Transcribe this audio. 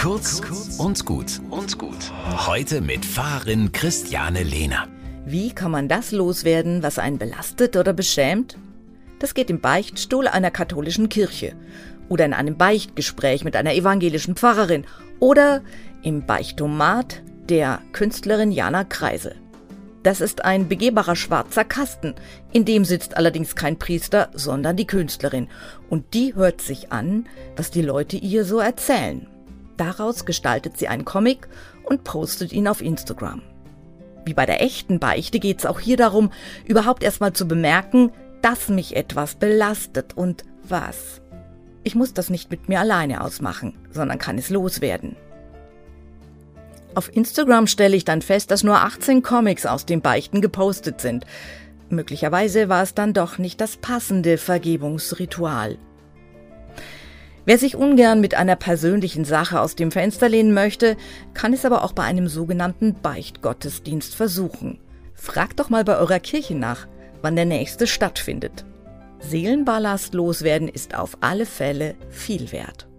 Kurz und gut und gut. Heute mit Pfarrerin Christiane Lehner. Wie kann man das loswerden, was einen belastet oder beschämt? Das geht im Beichtstuhl einer katholischen Kirche oder in einem Beichtgespräch mit einer evangelischen Pfarrerin oder im Beichtomat der Künstlerin Jana Kreisel. Das ist ein begehbarer schwarzer Kasten. In dem sitzt allerdings kein Priester, sondern die Künstlerin. Und die hört sich an, was die Leute ihr so erzählen. Daraus gestaltet sie einen Comic und postet ihn auf Instagram. Wie bei der echten Beichte geht es auch hier darum, überhaupt erstmal zu bemerken, dass mich etwas belastet und was. Ich muss das nicht mit mir alleine ausmachen, sondern kann es loswerden. Auf Instagram stelle ich dann fest, dass nur 18 Comics aus dem Beichten gepostet sind. Möglicherweise war es dann doch nicht das passende Vergebungsritual. Wer sich ungern mit einer persönlichen Sache aus dem Fenster lehnen möchte, kann es aber auch bei einem sogenannten Beichtgottesdienst versuchen. Fragt doch mal bei eurer Kirche nach, wann der nächste stattfindet. Seelenballast loswerden ist auf alle Fälle viel wert.